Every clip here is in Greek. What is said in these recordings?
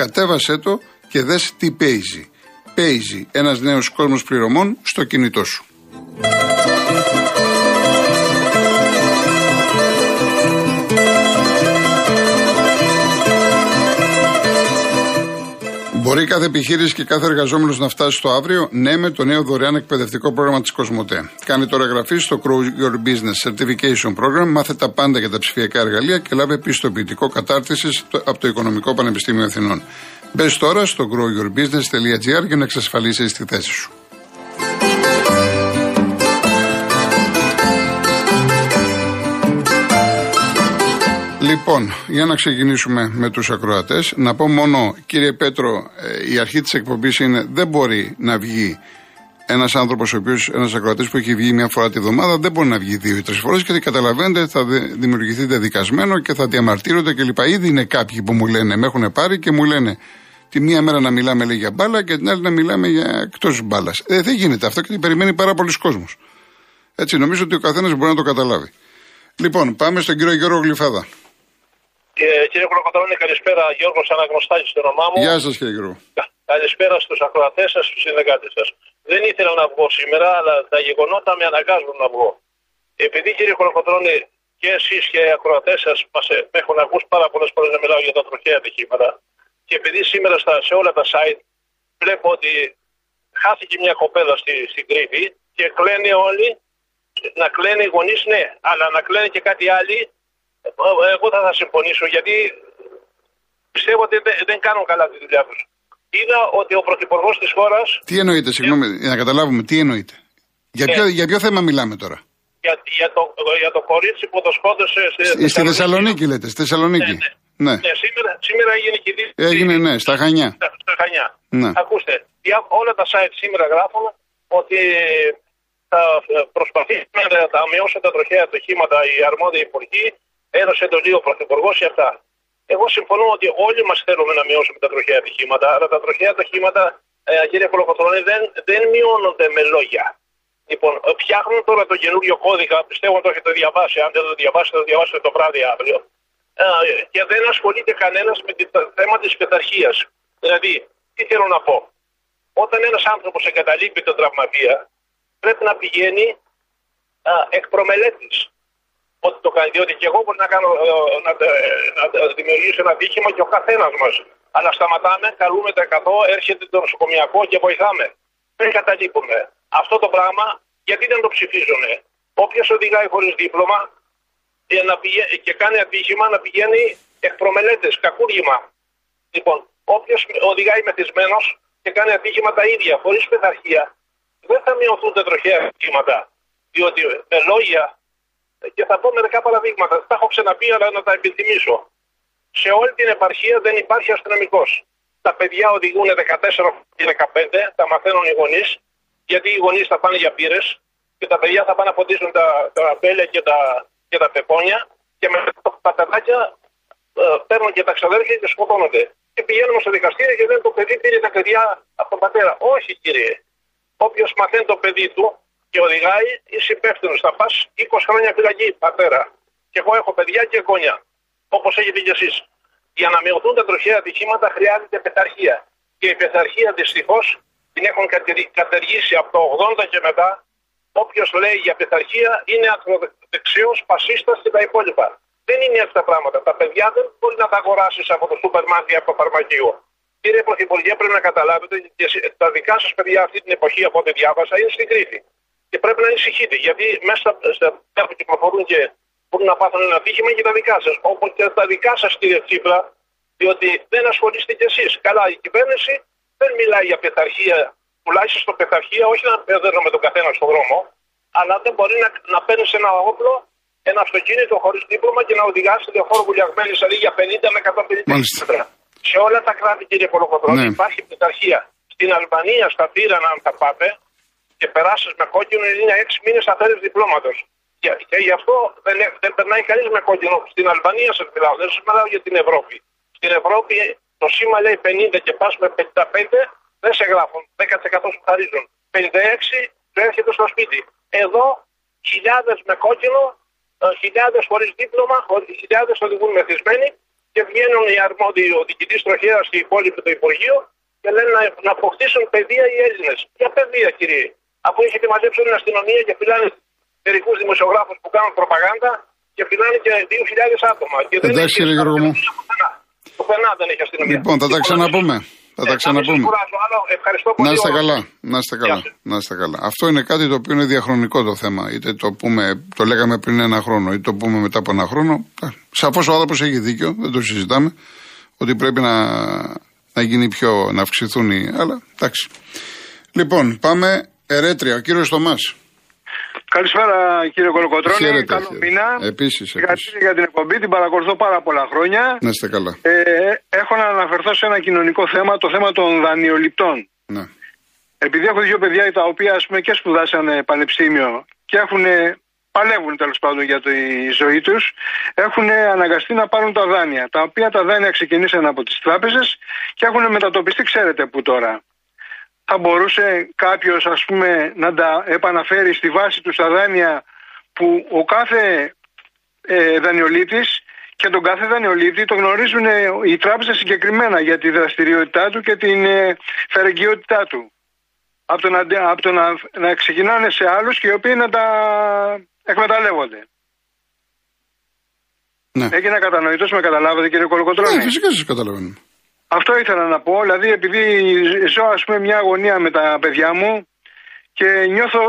Κατέβασέ το και δες τι Paisy. Paisy, ένας νέος κόσμος πληρωμών στο κινητό σου. Μπορεί κάθε επιχείρηση και κάθε εργαζόμενος να φτάσει στο αύριο, ναι, με το νέο δωρεάν εκπαιδευτικό πρόγραμμα της Κοσμοτέ. Κάνει τώρα εγγραφή στο Grow Your Business Certification Program, μάθε τα πάντα για τα ψηφιακά εργαλεία και λάβε πιστοποιητικό κατάρτισης από το Οικονομικό Πανεπιστήμιο Αθηνών. Μπες τώρα στο growyourbusiness.gr για να εξασφαλίσεις τη θέση σου. Λοιπόν, για να ξεκινήσουμε με τους ακροατές, να πω μόνο, κύριε Πέτρο, ε, η αρχή της εκπομπής είναι δεν μπορεί να βγει ένας άνθρωπος, ο οποίος, ένας ακροατής που έχει βγει μια φορά τη βδομάδα, δεν μπορεί να βγει δύο ή τρεις φορές γιατί καταλαβαίνετε θα δημιουργηθεί δεδικασμένο και θα διαμαρτύρονται κλπ. Ήδη είναι κάποιοι που μου λένε, με έχουν πάρει και μου λένε τη μία μέρα να μιλάμε λέει, για μπάλα και την άλλη να μιλάμε για εκτός μπάλας. Ε, δεν γίνεται αυτό και περιμένει πάρα πολλοί κόσμος. Έτσι, νομίζω ότι ο καθένας μπορεί να το καταλάβει. Λοιπόν, πάμε στον κύριο Γιώργο Γλυφάδα. Και, κύριε Κολοκοτρώνη, καλησπέρα. Γιώργος Αναγνωστάκης στο όνομά μου. Γεια σας, κύριε Γιώργο. Καλησπέρα στους ακροατές σας, στους συνεργάτε σας. Δεν ήθελα να βγω σήμερα, αλλά τα γεγονότα με αναγκάζουν να βγω. Επειδή, κύριε Κολοκοτρώνη, και εσείς και οι ακροατές σας ε, με έχουν ακούσει πάρα πολλές φορές να μιλάω για τα τροχαία ατυχήματα, και επειδή σήμερα στα, σε όλα τα site βλέπω ότι χάθηκε μια κοπέλα στη, στην Κρήτη και κλαίνε όλοι, να κλαίνε οι γονείς, ναι, αλλά να κλαίνε και κάτι άλλοι εγώ θα, θα συμφωνήσω γιατί πιστεύω ότι δεν, δεν κάνουν καλά τη δουλειά τους. Είδα ότι ο πρωθυπουργός της χώρα. Τι εννοείται, συγγνώμη, για να καταλάβουμε, τι εννοείται. Για, ποιο, για ποιο θέμα μιλάμε τώρα; Για, για, το, για το κορίτσι που το σκότωσε στη, στη Θεσσαλονίκη, λέτε, στη Θεσσαλονίκη. Ναι, ναι. ναι. ναι σήμερα, σήμερα έγινε και δίκτυο. Έγινε, ναι, στα Χανιά. Στα, στα Χανιά. Ναι. Ακούστε, όλα τα site σήμερα γράφουν ότι θα προσπαθήσουμε να μειώσουν τα τροχαία ατυχήματα οι αρμόδιοι υπουργοί έδωσε το ο Πρωθυπουργό για αυτά. Εγώ συμφωνώ ότι όλοι μας θέλουμε να μειώσουμε τα τροχαία ατυχήματα, αλλά τα τροχαία ατυχήματα, ε, κύριε Κολοκοθρόνη, δεν, δεν μειώνονται με λόγια. Λοιπόν, φτιάχνουν τώρα το καινούριο κώδικα, πιστεύω ότι το έχετε διαβάσει. Αν δεν το διαβάσετε, το διαβάσετε το βράδυ αύριο. Ε, και δεν ασχολείται κανένας με το θέμα της πειθαρχίας. Δηλαδή, τι θέλω να πω; Όταν ένας άνθρωπος εγκαταλείπει τον τραυματία, πρέπει να πηγαίνει α, εκ προμελέτης ότι το κάνει. Διότι και εγώ μπορεί να, κάνω, ε, να, να δημιουργήσω ένα δίχημα και ο καθένας μας. Αλλά σταματάμε, καλούμε τα 100, έρχεται το νοσοκομιακό και βοηθάμε. Δεν καταλείπουμε. Αυτό το πράγμα γιατί δεν το ψηφίζουν. Όποιος οδηγάει χωρίς δίπλωμα και, να και κάνει ατύχημα να πηγαίνει εκ προμελέτες, κακούργημα. Λοιπόν, όποιος οδηγάει μεθυσμένος και κάνει ατύχημα τα ίδια, χωρίς πειθαρχία, δεν θα μειωθούν τα τροχαία ατύχηματα. Διότι με λόγια και θα πω μερικά παραδείγματα. Τα έχω ξαναπεί, αλλά να τα επιθυμίσω. Σε όλη την επαρχία δεν υπάρχει αστυνομικός. Τα παιδιά οδηγούν 14 και 15, τα μαθαίνουν οι γονείς, γιατί οι γονείς θα πάνε για πύρες και τα παιδιά θα πάνε να ποτίσουν τα, τα μπέλια και τα, και τα πεπόνια και με τα παιδάκια ε, παίρνουν και τα ξαδέρφια και σκοτώνονται. Και πηγαίνουμε στο δικαστήριο και λένε το παιδί πήρε τα παιδιά από τον πατέρα. Όχι κύριε. Όποιος μαθαίνει το παιδί του και οδηγάει, είσαι υπεύθυνος. Θα πας 20 χρόνια φυλακή, πατέρα. Και εγώ έχω παιδιά και γόνια. Όπως έχετε κι εσείς. Για να μειωθούν τα τροχαία ατυχήματα χρειάζεται πειθαρχία. Και η πειθαρχία δυστυχώς την έχουν κατεργήσει από το 80 και μετά. Όποιος λέει για πειθαρχία είναι ακροδεξιός, φασίστας και τα υπόλοιπα. Δεν είναι έτσι τα πράγματα. Τα παιδιά δεν μπορεί να τα αγοράσεις από το σούπερ μάρκετ από το φαρμακείο. Κύριε Πρωθυπουργέ, πρέπει να καταλάβετε ότι τα δικά σας παιδιά αυτή την εποχή από ό,τι διάβασα είναι στην Κρήτη και πρέπει να ανησυχείτε. Γιατί μέσα στα που κυκλοφορούν και μπορούν να πάθουν ένα τύχημα και τα δικά σας. Όπως και τα δικά σας, κύριε Τσίπρα, διότι δεν ασχολείστε κι εσείς. Καλά, η κυβέρνηση δεν μιλάει για πειθαρχία, τουλάχιστον στο πειθαρχία, όχι να με τον καθένα στον δρόμο, αλλά δεν μπορεί να, να παίρνει ένα όπλο, ένα αυτοκίνητο χωρίς δίπλωμα και να οδηγάσει τη χώρο βουλιαγμένη δηλαδή για 50 με 150 μέτρα. Σε όλα τα κράτη, κύριε Κολοκοτρόνη, ναι. υπάρχει πειθαρχία. Στην Αλβανία, στα Τύρανα, αν τα πάτε, και περάσεις με κόκκινο, είναι 6 μήνες αφαίρεση διπλώματος. Και, και γι' αυτό δεν, δεν περνάει κανείς με κόκκινο. Στην Αλβανία σα μιλάω, δεν σα μιλάω για την Ευρώπη. Στην Ευρώπη το σήμα λέει 50 και πας με 55, δεν σε γράφουν. 10% σου χαρίζουν. 56 σου έρχεται στο σπίτι. Εδώ χιλιάδες με κόκκινο, ε, χιλιάδες χωρίς δίπλωμα, χιλιάδες οδηγούν μεθυσμένοι και βγαίνουν οι αρμόδιοι, ο διοικητής τροχέας και οι υπόλοιποι του Υπουργείου και λένε να, να αποκτήσουν παιδεία οι Έλληνες. Για παιδεία, κύριε. Αφού έχετε μαζέψει όλη την αστυνομία και φυλάνε μερικούς δημοσιογράφους που κάνουν προπαγάνδα και φυλάνε και 2.000 άτομα. Και Εντάξει, κύριε Γιώργο μου. Πουθενά δεν έχει αστυνομία. Λοιπόν, θα τα ξαναπούμε. Θα τα ε, ξαναπούμε. Ευχαριστώ πολύ. Να είστε καλά. Να είστε καλά. Να είστε καλά. Αυτό είναι κάτι το οποίο είναι διαχρονικό το θέμα. Είτε το πούμε, το λέγαμε πριν ένα χρόνο, είτε το πούμε μετά από ένα χρόνο. Σαφώς ο άνθρωπος έχει δίκιο, δεν το συζητάμε. Ότι πρέπει να, να γίνει πιο, να αυξηθούν οι. Αλλά εντάξει. Λοιπόν, πάμε ερέτρια. Ο κύριος Θωμάς. Καλησπέρα κύριε Κολοκοτρώνη. Χαίρετε, Καλό χαίρετε. μήνα. Επίσης, Συγχαρητήρια για την εκπομπή, την παρακολουθώ πάρα πολλά χρόνια. Να είστε καλά. Ε, έχω να αναφερθώ σε ένα κοινωνικό θέμα, το θέμα των δανειοληπτών. Ναι. Επειδή έχω δύο παιδιά τα οποία ας πούμε, και σπουδάσανε πανεπιστήμιο και έχουν, παλεύουν τέλος πάντων για τη ζωή τους, έχουν αναγκαστεί να πάρουν τα δάνεια. Τα οποία τα δάνεια ξεκινήσαν από τις τράπεζες και έχουν μετατοπιστεί, ξέρετε πού τώρα θα μπορούσε κάποιος ας πούμε να τα επαναφέρει στη βάση του στα δάνεια που ο κάθε ε, δανειολήτης και τον κάθε δανειολήτη το γνωρίζουν ε, οι τράπεζες συγκεκριμένα για τη δραστηριότητά του και την ε, φερεγγιότητά του. Από το, να, από το να, να ξεκινάνε σε άλλους και οι οποίοι να τα εκμεταλλεύονται. Ναι. Έγινα κατανοητός, με καταλάβατε κύριε Κολοκοτρώνη; Ναι, φυσικά σας καταλαβαίνω. Αυτό ήθελα να πω, δηλαδή επειδή ζω ας πούμε μια αγωνία με τα παιδιά μου και νιώθω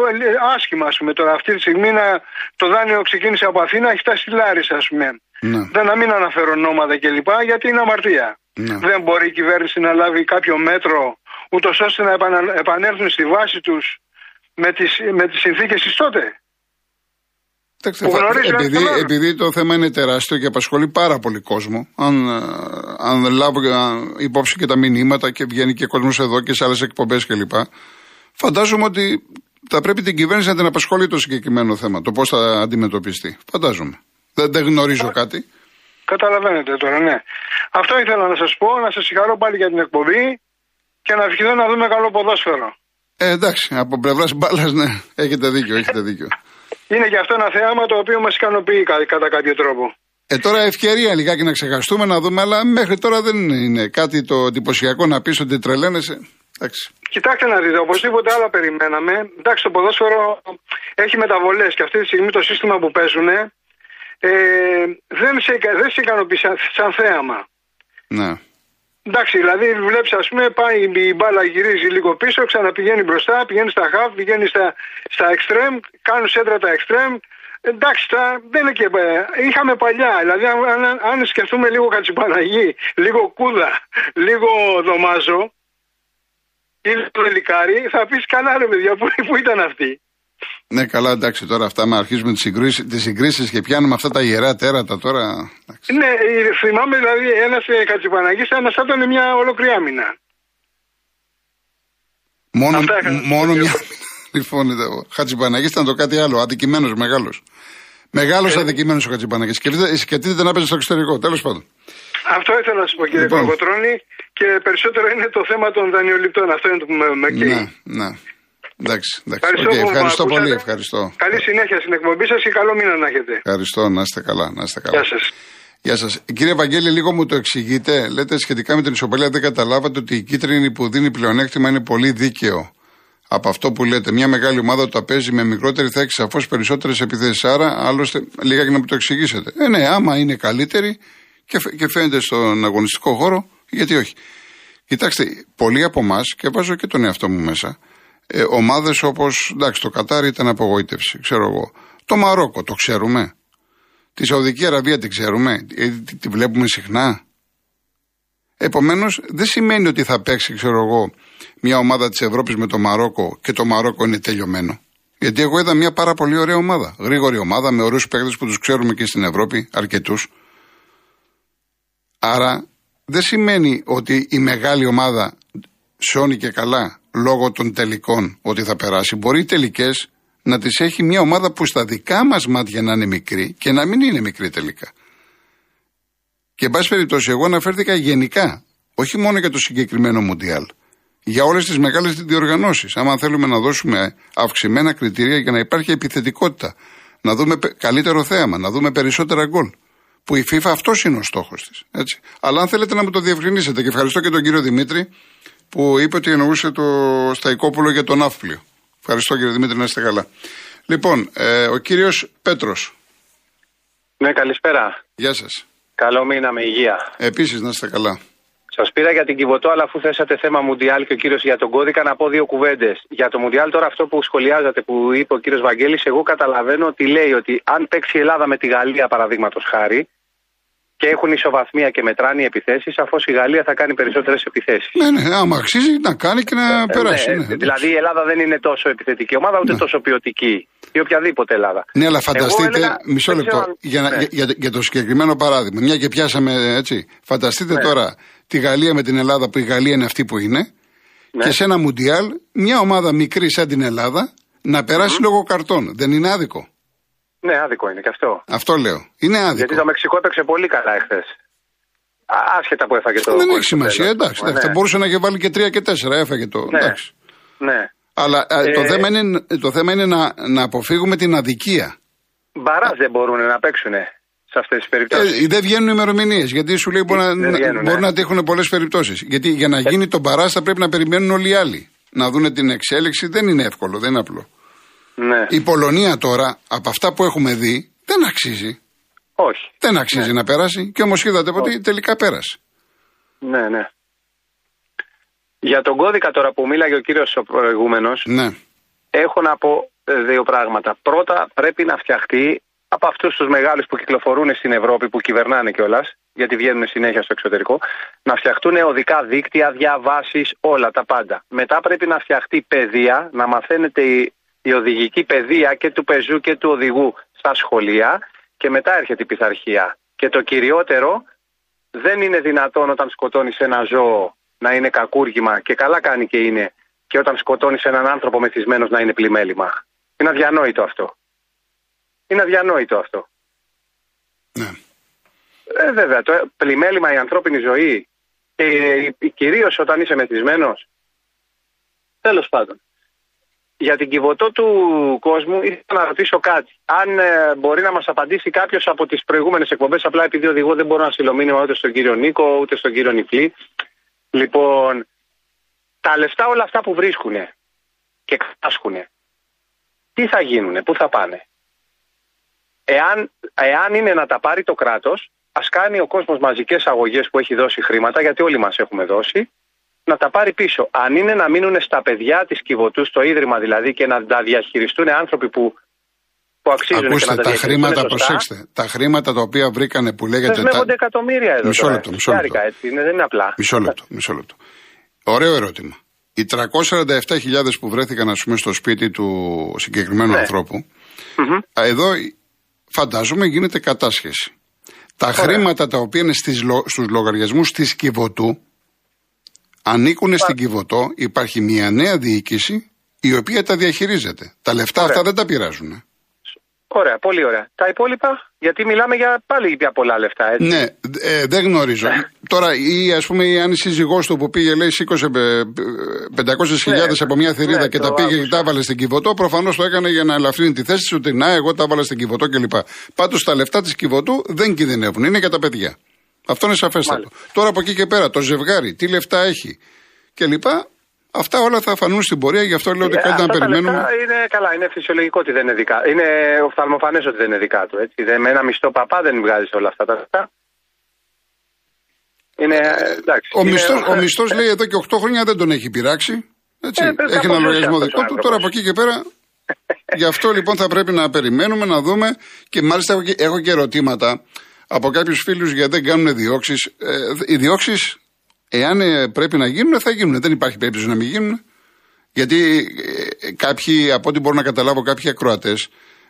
άσχημα ας πούμε τώρα αυτή τη στιγμή να το δάνειο ξεκίνησε από Αθήνα, έχει φτάσει στη Λάρισα ας πούμε. Ναι. Δεν να μην αναφέρω ονόματα κλπ γιατί είναι αμαρτία. Ναι. Δεν μπορεί η κυβέρνηση να λάβει κάποιο μέτρο ούτως ώστε να επανέλθουν στη βάση τους με τις, με τις συνθήκες της τότε. Επειδή, επειδή το θέμα είναι τεράστιο και απασχολεί πάρα πολύ κόσμο, αν, ε, αν λάβω υπόψη και τα μηνύματα και βγαίνει και κόσμος εδώ και σε άλλες εκπομπές κλπ. Φαντάζομαι ότι θα πρέπει την κυβέρνηση να την απασχολεί το συγκεκριμένο θέμα, το πώς θα αντιμετωπιστεί. Φαντάζομαι. Δεν, δεν γνωρίζω κάτι. Καταλαβαίνετε τώρα, ναι. Αυτό ήθελα να σας πω, να σας συγχαρώ πάλι για την εκπομπή και να ευχηθώ να δούμε καλό ποδόσφαιρο. Ε, εντάξει, από πλευράς μπάλας, ναι, έχετε δίκιο, έχετε δίκιο είναι και αυτό ένα θέαμα το οποίο μας ικανοποιεί κατά κάποιο τρόπο. Ε, τώρα ευκαιρία λιγάκι να ξεχαστούμε, να δούμε, αλλά μέχρι τώρα δεν είναι κάτι το εντυπωσιακό να πεις ότι τρελαίνεσαι. Εντάξει. Κοιτάξτε να δείτε, οπωσδήποτε άλλα περιμέναμε. Εντάξει, το ποδόσφαιρο έχει μεταβολές και αυτή τη στιγμή το σύστημα που παίζουν ε, δεν, σε, δεν σε ικανοποιεί σαν, σαν θέαμα. Ναι. Εντάξει, δηλαδή βλέπεις, ας πούμε, πάει η μπάλα, γυρίζει λίγο πίσω, ξαναπηγαίνει μπροστά, πηγαίνει στα χαφ, πηγαίνει στα, στα extreme, κάνουν σέντρα τα extreme. Εντάξει, τα, δεν είναι και. Ε, είχαμε παλιά, δηλαδή, αν, αν, σκεφτούμε λίγο Κατσιπαναγή, λίγο Κούδα, λίγο Δωμάζο ή το Ελικάρι, θα πεις καλά ρε παιδιά, πού, πού ήταν αυτοί. Ναι, καλά, εντάξει, τώρα αυτά με αρχίζουμε τις συγκρίσεις και πιάνουμε αυτά τα ιερά τέρατα τώρα. Εντάξει. Ναι, ε, θυμάμαι δηλαδή ένας ε, Κατσιπαναγή, ένας ήταν μια ολόκληρη άμυνα. Μόνο, μόνο μια. Λοιπόν, ο Χατζηπαναγή ήταν το κάτι άλλο, αδικημένος μεγάλος. Μεγάλος ε... αδικημένος ο Χατζηπαναγή. Σκεφτείτε να παίζει στο εξωτερικό, τέλος πάντων. Αυτό ήθελα να σας πω κύριε λοιπόν. και περισσότερο είναι το θέμα των δανειοληπτών. Αυτό είναι το που με καίει. Ναι, ναι. Εντάξει, εντάξει. Ευχαριστώ, okay, ευχαριστώ πολύ. Ευχαριστώ. Καλή συνέχεια στην εκπομπή σας και καλό μήνα να έχετε. Ευχαριστώ, να είστε καλά. Να είστε καλά. Γεια σας. Γεια σας. Κύριε Βαγγέλη, λίγο μου το εξηγείτε. Λέτε σχετικά με την ισοπαλία, δεν καταλάβατε ότι η κίτρινη που δίνει πλεονέκτημα είναι πολύ δίκαιο. Από αυτό που λέτε, μια μεγάλη ομάδα που τα παίζει με μικρότερη θα έχει σαφώς περισσότερες επιθέσεις. Άρα, άλλωστε, λίγα και να μου το εξηγήσετε. Ε, ναι, άμα είναι καλύτερη και, και φαίνεται στον αγωνιστικό χώρο, γιατί όχι. Κοιτάξτε, πολλοί από εμάς, και βάζω και τον εαυτό μου μέσα, ε, ομάδες όπως, εντάξει το Κατάρ ήταν απογοήτευση, ξέρω εγώ. Το Μαρόκο το ξέρουμε. Τη Σαουδική Αραβία την ξέρουμε, ε, τη βλέπουμε συχνά. Επομένως, δεν σημαίνει ότι θα παίξει, ξέρω εγώ, μια ομάδα της Ευρώπης με το Μαρόκο και το Μαρόκο είναι τελειωμένο. Γιατί εγώ είδα μια πάρα πολύ ωραία ομάδα. Γρήγορη ομάδα με ωραίους παίκτες που τους ξέρουμε και στην Ευρώπη, αρκετούς. Άρα δεν σημαίνει ότι η μεγάλη ομάδα σώνει και καλά λόγω των τελικών ότι θα περάσει. Μπορεί οι τελικές να τις έχει μια ομάδα που στα δικά μας μάτια να είναι μικρή και να μην είναι μικρή τελικά. Και εν πάση περιπτώσει, εγώ αναφέρθηκα γενικά, όχι μόνο για το συγκεκριμένο Μουντιάλ, για όλες τις μεγάλες διοργανώσεις. Άμα θέλουμε να δώσουμε αυξημένα κριτήρια για να υπάρχει επιθετικότητα, να δούμε καλύτερο θέαμα, να δούμε περισσότερα γκολ. Που η FIFA αυτός είναι ο στόχος της. Αλλά αν θέλετε να μου το διευκρινίσετε, και ευχαριστώ και τον κύριο Δημήτρη που είπε ότι εννοούσε το Σταϊκόπουλο για τον Ναύπλιο. Ευχαριστώ κύριε Δημήτρη, να είστε καλά. Λοιπόν, ε, ο κύριος Πέτρος. Ναι, καλησπέρα. Γεια σας. Καλό μήνα με υγεία. Επίσης, να είστε καλά. Σας πήρα για την Κιβωτό, αλλά αφού θέσατε θέμα Μουντιάλ και ο κύριος για τον κώδικα, να πω δύο κουβέντες. Για το Μουντιάλ, τώρα αυτό που σχολιάζατε, που είπε ο κύριος Βαγγέλης, εγώ καταλαβαίνω ότι λέει ότι αν παίξει η Ελλάδα με τη Γαλλία, παραδείγματος χάρη, και έχουν ισοβαθμία και μετράνε οι επιθέσεις, αφού η Γαλλία θα κάνει περισσότερες επιθέσεις. Ναι, ναι, άμα αξίζει να κάνει και να ε, περάσει. Ναι, ναι, δηλαδή η Ελλάδα δεν είναι τόσο επιθετική ομάδα, ούτε ναι. τόσο ποιοτική. Ή οποιαδήποτε Ελλάδα. Ναι, αλλά φανταστείτε, έλεγα, μισό λεπτό, για, ναι. για, για, το συγκεκριμένο παράδειγμα, μια και πιάσαμε έτσι. Φανταστείτε ναι. τώρα τη Γαλλία με την Ελλάδα, που η Γαλλία είναι αυτή που είναι, ναι. και σε ένα Μουντιάλ, μια ομάδα μικρή σαν την Ελλάδα να περάσει mm-hmm. λόγω καρτών. Δεν είναι άδικο. Ναι, άδικο είναι και αυτό. Αυτό λέω. Είναι άδικο. Γιατί το Μεξικό έπαιξε πολύ καλά εχθές. Άσχετα που έφαγε το. Δεν έχει σημασία, εντάξει. Ναι. Θα μπορούσε να έχει βάλει και τρία και τέσσερα, έφαγε το. Ναι. Εντάξει. ναι. Αλλά ε, το, θέμα είναι, το θέμα είναι να, να αποφύγουμε την αδικία. Μπαρά δεν μπορούν να παίξουν σε αυτές τις περιπτώσεις. Ε, δεν βγαίνουν ημερομηνίες. Γιατί σου λέει μπορεί, να, βγαίνουν, μπορεί να τύχουν πολλές περιπτώσεις. Γιατί για να ε. γίνει το μπαρά θα πρέπει να περιμένουν όλοι οι άλλοι. Να δουν την εξέλιξη δεν είναι εύκολο, δεν είναι απλό. Ναι. Η Πολωνία τώρα, από αυτά που έχουμε δει, δεν αξίζει. Όχι. Δεν αξίζει ναι. να περάσει. Και όμως είδατε ότι τελικά πέρασε. Ναι, ναι. Για τον κώδικα τώρα που μίλαγε ο κύριος ο προηγούμενος, ναι. έχω να πω ε, δύο πράγματα. Πρώτα, πρέπει να φτιαχτεί από αυτούς τους μεγάλους που κυκλοφορούν στην Ευρώπη, που κυβερνάνε κιόλας, γιατί βγαίνουν συνέχεια στο εξωτερικό, να φτιαχτούν οδικά δίκτυα, διαβάσεις, όλα τα πάντα. Μετά πρέπει να φτιαχτεί παιδεία, να μαθαίνεται η η οδηγική παιδεία και του πεζού και του οδηγού στα σχολεία και μετά έρχεται η πειθαρχία. Και το κυριότερο, δεν είναι δυνατόν όταν σκοτώνεις ένα ζώο να είναι κακούργημα και καλά κάνει και είναι και όταν σκοτώνεις έναν άνθρωπο μεθυσμένος να είναι πλημέλημα. Είναι αδιανόητο αυτό. Είναι αδιανόητο αυτό. Ναι. Ε, βέβαια, το πλημέλημα η ανθρώπινη ζωή και κυρίως όταν είσαι μεθυσμένος. Τέλος πάντων για την κυβωτό του κόσμου ήθελα να ρωτήσω κάτι. Αν ε, μπορεί να μας απαντήσει κάποιος από τις προηγούμενες εκπομπές, απλά επειδή οδηγώ δεν μπορώ να στείλω μήνυμα ούτε στον κύριο Νίκο ούτε στον κύριο Νικλή. Λοιπόν, τα λεφτά όλα αυτά που βρίσκουν και κατάσχουν, τι θα γίνουν, πού θα πάνε; Εάν, εάν είναι να τα πάρει το κράτος, ας κάνει ο κόσμος μαζικές αγωγές που έχει δώσει χρήματα, γιατί όλοι μας έχουμε δώσει, να τα πάρει πίσω. Αν είναι να μείνουν στα παιδιά της Κιβωτούς, στο ίδρυμα δηλαδή, και να τα διαχειριστούν άνθρωποι που, που αξίζουν Ακούστε, και να τα, τα χρήματα, προσέξτε, τα χρήματα τα οποία βρήκανε που λέγεται. Δεσμεύονται τα... εκατομμύρια εδώ. Μισό λεπτό, μισό λεπτό. Έτσι, είναι, δεν είναι απλά. Μισό λεπτό, μισό λεπτό. Ωραίο ερώτημα. Οι 347.000 που βρέθηκαν, ας πούμε, στο σπίτι του συγκεκριμένου ναι. ανθρώπου, mm-hmm. εδώ φαντάζομαι γίνεται κατάσχεση. Τα Ωραία. χρήματα τα οποία είναι στους λογαριασμούς της Κιβωτού, ανήκουν στην Κιβωτό, υπάρχει μια νέα διοίκηση η οποία τα διαχειρίζεται. Τα λεφτά αυτά δεν τα πειράζουν. Ωραία, πολύ ωραία. Τα υπόλοιπα, γιατί μιλάμε για πάλι για πολλά λεφτά, έτσι. Ναι, ε, δεν γνωρίζω. Ναι. Τώρα, ή ας πούμε, αν η σύζυγός του που πήγε, λέει, σήκωσε 500.000 ναι, από μια θηρίδα ναι, και τα πήγε και τα έβαλε στην Κιβωτό, προφανώς το έκανε για να ελαφρύνει τη θέση του ότι να, εγώ τα έβαλα στην Κιβωτό κλπ. Πάντως τα λεφτά της Κιβωτού δεν κινδυνεύουν, είναι για τα παιδιά. Αυτό είναι σαφέστατο. Τώρα από εκεί και πέρα, το ζευγάρι, τι λεφτά έχει κλπ. Αυτά όλα θα φανούν στην πορεία, γι' αυτό λέω ότι ε, κάτι να περιμένουμε. Είναι καλά, είναι φυσιολογικό ότι δεν είναι δικά. Είναι οφθαλμοφανές ότι δεν είναι δικά του. Έτσι. με ένα μισθό παπά δεν βγάζεις όλα αυτά τα λεφτά. Είναι, εντάξει, ο, μισθός, ο μισθός λέει εδώ και 8 χρόνια δεν τον έχει πειράξει. Έτσι. Ε, έχει ένα λογαριασμό δικό του. Τώρα από εκεί και πέρα. γι' αυτό λοιπόν θα πρέπει να περιμένουμε να δούμε. Και μάλιστα έχω και, έχω και ερωτήματα από κάποιους φίλους γιατί δεν κάνουν διώξεις. Ε, οι διώξεις, εάν ε, πρέπει να γίνουν, θα γίνουν. Δεν υπάρχει περίπτωση να μην γίνουν. Γιατί ε, κάποιοι, από ό,τι μπορώ να καταλάβω, κάποιοι ακροατές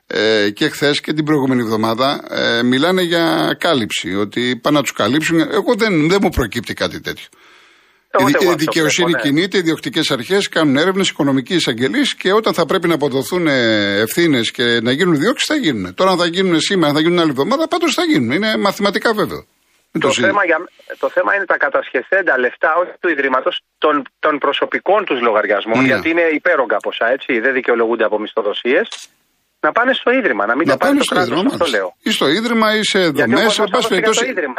ε, και χθες και την προηγούμενη εβδομάδα ε, μιλάνε για κάλυψη. Ότι πάνε να τους καλύψουν. Εγώ δεν, δεν μου προκύπτει κάτι τέτοιο. Η δικαιοσύνη ναι. κινείται, οι διοκτικές αρχές κάνουν έρευνες, οικονομική εισαγγελή και όταν θα πρέπει να αποδοθούν ε, ευθύνες και να γίνουν διώξεις, θα γίνουν. Τώρα, αν θα γίνουν σήμερα, θα γίνουν άλλη εβδομάδα, πάντως θα γίνουν. Είναι μαθηματικά βέβαιο. Το, θέμα, για, το θέμα είναι τα κατασχεθέντα λεφτά, όχι του Ιδρύματος, των, των προσωπικών τους λογαριασμών, ναι. γιατί είναι υπέρογκα ποσά, έτσι, δεν δικαιολογούνται από μισθοδοσίες να πάνε στο ίδρυμα, να μην να τα πάνε στο ίδρυμα. Αυτό λέω. Ή στο ίδρυμα ή σε δομέ.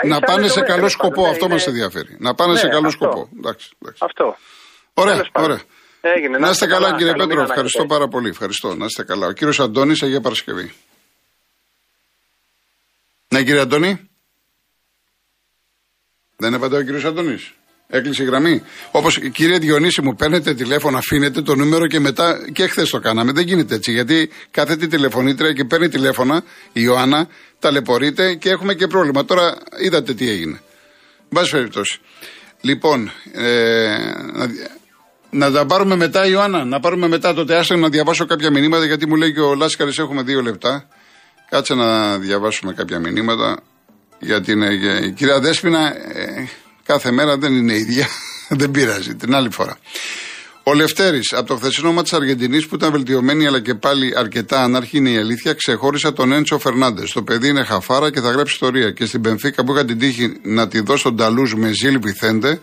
Να πάνε σε καλό σκοπό. Αυτό μας ενδιαφέρει. Να πάνε σε καλό σκοπό. Αυτό. Ωραία, ωραία. Έγινε, να είστε καλά, κύριε Πέτρο. Ευχαριστώ πάρα πολύ. Ευχαριστώ. Να είστε καλά. Ο κύριος Αντώνης, Αγία Παρασκευή. Ναι, κύριε Αντώνη. Δεν απαντάει ο κύριος Αντώνης. Έκλεισε η γραμμή. Όπως κύριε Διονύση μου παίρνετε τηλέφωνο, αφήνετε το νούμερο και μετά. και χθες το κάναμε. Δεν γίνεται έτσι. Γιατί κάθεται η τηλεφωνήτρια και παίρνει τηλέφωνα η Ιωάννα, ταλαιπωρείται και έχουμε και πρόβλημα. Τώρα είδατε τι έγινε. Μπα περιπτώσει. Λοιπόν, ε, να, να τα πάρουμε μετά, Ιωάννα, να πάρουμε μετά το τεάστρο να διαβάσω κάποια μηνύματα γιατί μου λέει και ο Λάσκαρης έχουμε δύο λεπτά. Κάτσε να διαβάσουμε κάποια μηνύματα. Γιατί είναι, η κυρία Δέσποινα, ε, Κάθε μέρα δεν είναι ίδια. δεν πειράζει. Την άλλη φορά. Ο Λευτέρης, από το χθεσινό μάτι της Αργεντινής που ήταν βελτιωμένη αλλά και πάλι αρκετά ανάρχη είναι η αλήθεια, ξεχώρισα τον Έντσο Φερνάντες. Το παιδί είναι χαφάρα και θα γράψει ιστορία. Και στην Πενφύκα που είχα την τύχη να τη δώσω τον Ταλούζ με Ζήλ Βιθέντε,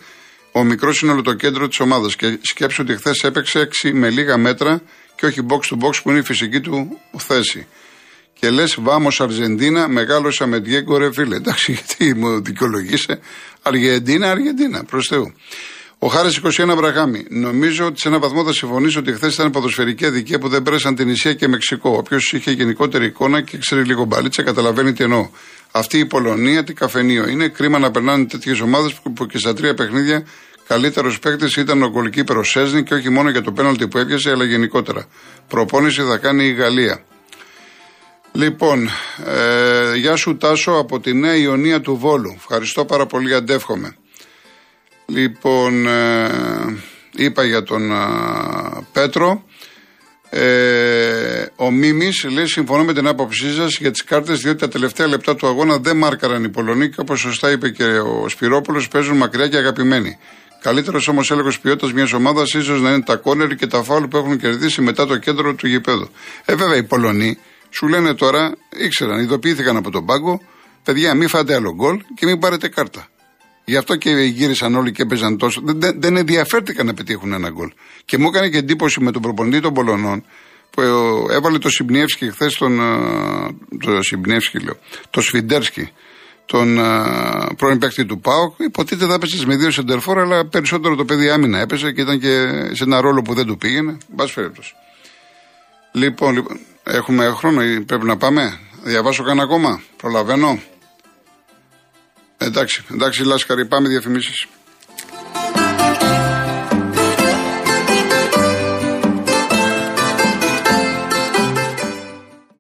ο μικρός είναι όλο το κέντρο της ομάδας. Και σκέψω ότι χθες έπαιξε 6 με λίγα μέτρα και όχι box to box που είναι η φυσική του θέση και λες, βάμος Αργεντίνα, μεγάλωσα με Διέγκο ρε φίλε. Εντάξει, γιατί μου δικαιολογήσε. Αργεντίνα, Αργεντίνα, προς Θεού. Ο Χάρης 21 Μπραγάμι. Νομίζω ότι σε έναν βαθμό θα συμφωνήσω ότι χθες ήταν ποδοσφαιρική αδικία που δεν πέρασαν την Ισία και Μεξικό. Όποιος είχε γενικότερη εικόνα και ξέρει λίγο μπαλίτσα, καταλαβαίνει τι εννοώ. Αυτή η Πολωνία, τι καφενείο. Είναι κρίμα να περνάνε τέτοιες ομάδες που και στα τρία παιχνίδια καλύτερος παίκτης ήταν ο γκολκίπερο Σέσνη και όχι μόνο για το πέναλτι που έπιασε, αλλά γενικότερα. Προπόνηση θα κάνει η Γαλλία. Λοιπόν, ε, γεια σου Τάσο από τη Νέα Ιωνία του Βόλου. Ευχαριστώ πάρα πολύ, αντεύχομαι. Λοιπόν, ε, είπα για τον ε, Πέτρο. Ε, ο Μίμης λέει: Συμφωνώ με την άποψή σας για τις κάρτες, διότι τα τελευταία λεπτά του αγώνα δεν μάρκαραν οι Πολωνοί και όπως σωστά είπε και ο Σπυρόπουλος, παίζουν μακριά και αγαπημένοι. Καλύτερος όμως έλεγχος ποιότητας μιας ομάδας ίσως να είναι τα κόνερ και τα φάουλ που έχουν κερδίσει μετά το κέντρο του γηπέδου. Ε, βέβαια, οι Πολωνοί σου λένε τώρα, ήξεραν, ειδοποιήθηκαν από τον πάγκο, παιδιά, μην φάτε άλλο γκολ και μην πάρετε κάρτα. Γι' αυτό και γύρισαν όλοι και έπαιζαν τόσο. Δεν, δεν ενδιαφέρθηκαν να πετύχουν ένα γκολ. Και μου έκανε και εντύπωση με τον προπονητή των Πολωνών που έβαλε το Σιμπνιεύσκι χθες τον. Το Σιμπνιεύσκι, λέω. Το Σφιντέρσκι, τον πρώην παίκτη του ΠΑΟΚ. Υποτίθεται θα έπεσε με δύο σεντερφόρ, αλλά περισσότερο το παιδί άμυνα έπεσε και ήταν και σε ένα ρόλο που δεν του πήγαινε. Μπα Λοιπόν, λοιπόν, έχουμε χρόνο ή πρέπει να πάμε; Διαβάσω κανένα ακόμα; Προλαβαίνω; Εντάξει, εντάξει, Λάσκαρη, πάμε διαφημίσεις.